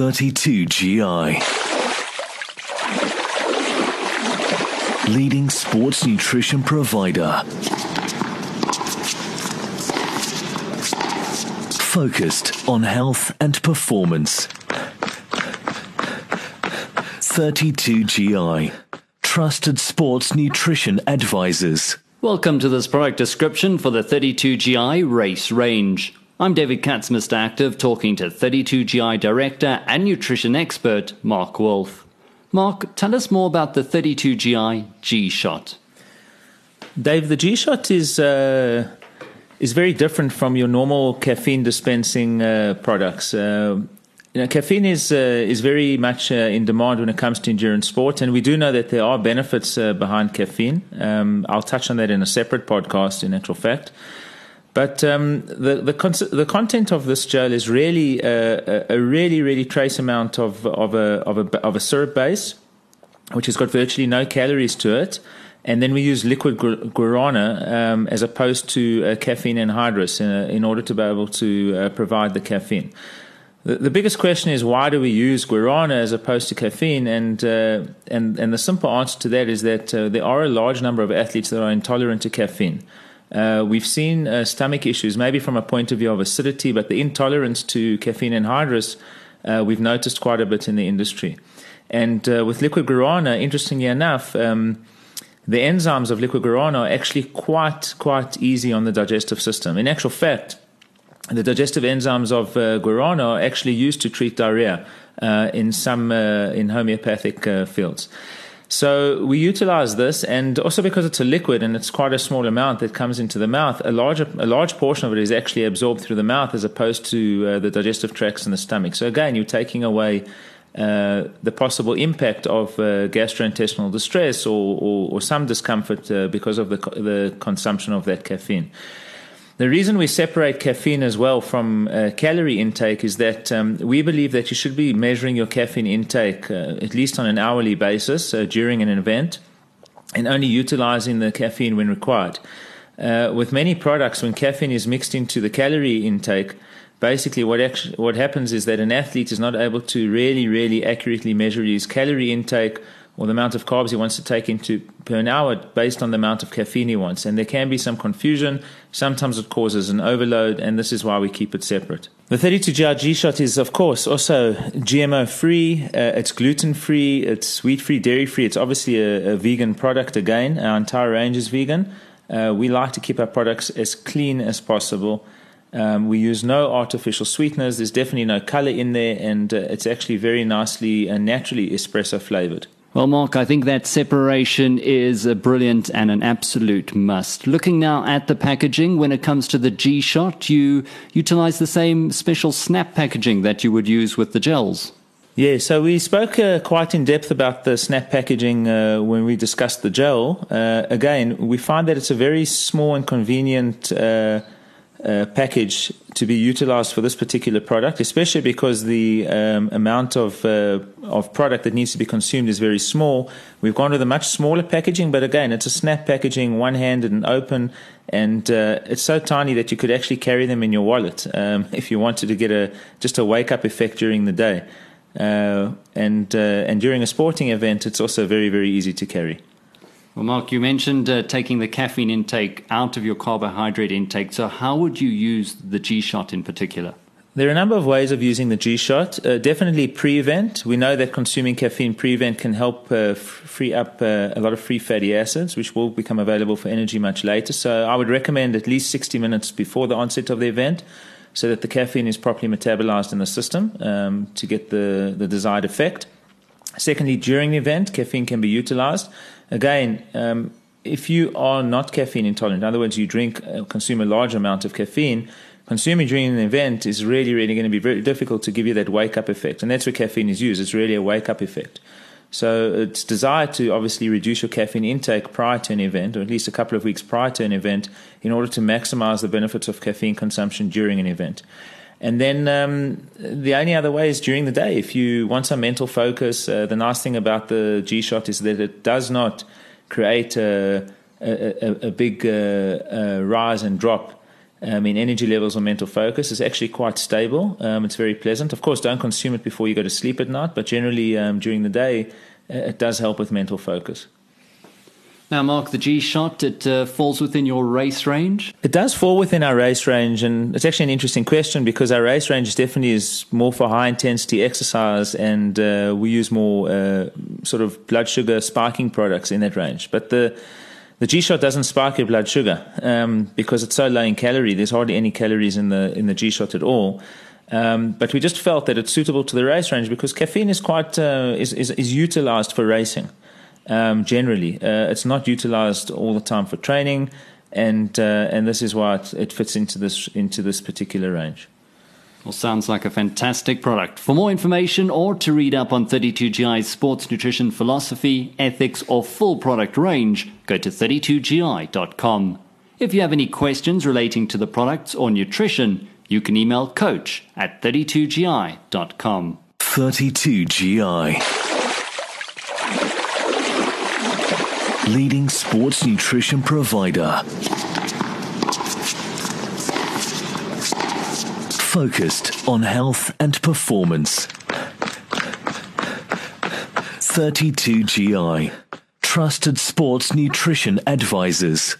32GI. Leading sports nutrition provider. Focused on health and performance. 32GI. Trusted sports nutrition advisors. Welcome to this product description for the 32GI race range. I'm David Katz, Mr. Active, talking to 32GI director and nutrition expert Mark Wolf. Mark, tell us more about the 32GI G Shot. Dave, the G Shot is uh, is very different from your normal caffeine dispensing uh, products. Uh, you know, caffeine is uh, is very much uh, in demand when it comes to endurance sport, and we do know that there are benefits uh, behind caffeine. Um, I'll touch on that in a separate podcast, in actual fact. But um, the the, con- the content of this gel is really uh, a, a, really really trace amount of of a of a of a syrup base, which has got virtually no calories to it. And then we use liquid guarana um, as opposed to uh, caffeine anhydrous in, in, order to be able to uh, provide the caffeine. The, the, biggest question is why do we use guarana as opposed to caffeine? And uh, and and the simple answer to that is that uh, there are a large number of athletes that are intolerant to caffeine. Uh, we've seen uh, stomach issues, maybe from a point of view of acidity, but the intolerance to caffeine anhydrous uh, we've noticed quite a bit in the industry. And uh, with liquid guarana, interestingly enough. Um, the enzymes of liquid guarana are actually quite quite easy on the digestive system. In actual fact, the digestive enzymes of uh, guarana are actually used to treat diarrhea uh, in some in homeopathic fields. So we utilize this, and also because it's a liquid and it's quite a small amount that comes into the mouth, a large a large portion of it is actually absorbed through the mouth as opposed to uh, the digestive tracts in the stomach. So again, you're taking away uh, the possible impact of uh, gastrointestinal distress or, or, or some discomfort uh, because of the, the consumption of that caffeine. The reason we separate caffeine as well from uh, calorie intake is that um, we believe that you should be measuring your caffeine intake uh, at least on an hourly basis uh, during an event and only utilizing the caffeine when required. Uh, with many products, when caffeine is mixed into the calorie intake, basically what what happens is that an athlete is not able to really, really accurately measure his calorie intake or the amount of carbs he wants to take into per hour based on the amount of caffeine he wants. And there can be some confusion. Sometimes it causes an overload, and this is why we keep it separate. The 32GI G shot is, of course, also GMO free. Uh, it's gluten free. It's wheat free, dairy free. It's obviously a, a, vegan product again. Our entire range is vegan. Uh, we like to keep our products as clean as possible. Um, we use no artificial sweeteners. There's definitely no color in there, and uh, it's actually very nicely and naturally espresso flavored. Well, Mark, I think that separation is a brilliant and an absolute must. Looking now at the packaging, when it comes to the G Shot, you utilize the same special snap packaging that you would use with the gels. Yeah, so we spoke uh, quite in depth about the snap packaging uh, when we discussed the gel. Uh, again, we find that it's a very small and convenient uh, package to be utilized for this particular product, especially because the um, amount of uh, of product that needs to be consumed is very small. We've gone with a much smaller packaging, but again, it's a snap packaging, one-handed and open, and uh, it's so tiny that you could actually carry them in your wallet um, if you wanted to get a just a wake-up effect during the day. Uh, and uh, and during a sporting event, it's also very very easy to carry. Well, Mark, you mentioned uh, taking the caffeine intake out of your carbohydrate intake. So, how would you use the G Shot in particular? There are a number of ways of using the G Shot. Uh, definitely pre event. We know that consuming caffeine pre event can help uh, free up uh, a lot of free fatty acids, which will become available for energy much later. So, I would recommend at least 60 minutes before the onset of the event so that the caffeine is properly metabolized in the system um, to get the, the desired effect. Secondly, during the event, caffeine can be utilized again, um, if you are not caffeine intolerant, in other words, you drink, uh, consume a large amount of caffeine, consuming during an event is really, really going to be very difficult to give you that wake up effect. And that's where caffeine is used. It's really a wake up effect. So it's desired to obviously reduce your caffeine intake prior to an event, or at least a couple of weeks prior to an event, in order to maximize the benefits of caffeine consumption during an event. And then um, the only other way is during the day. If you want some mental focus, uh, the nice thing about the G Shot is that it does not create a, a, a, big uh, uh, rise and drop I mean, energy levels or mental focus is actually quite stable. Um, it's very pleasant. Of course, don't consume it before you go to sleep at night, but generally um, during the day, uh, it does help with mental focus. Now, Mark, the G Shot, it uh, falls within your race range? It does fall within our race range, and it's actually an interesting question because our race range definitely is more for high intensity exercise, and uh, we use more uh, sort of blood sugar spiking products in that range. But the the G Shot doesn't spike your blood sugar um, because it's so low in calorie. There's hardly any calories in the in the G Shot at all. Um, but we just felt that it's suitable to the race range because caffeine is quite uh, is, is, is utilized for racing um, generally. Uh, it's not utilized all the time for training, and uh, and this is why it, it, fits into this into this particular range. Well, sounds like a fantastic product. For more information or to read up on 32GI's sports nutrition philosophy, ethics, or full product range, go to 32gi.com. If you have any questions relating to the products or nutrition, you can email coach at 32gi.com. 32GI. Leading sports nutrition provider. Focused on health and performance. 32GI. Trusted sports nutrition advisors.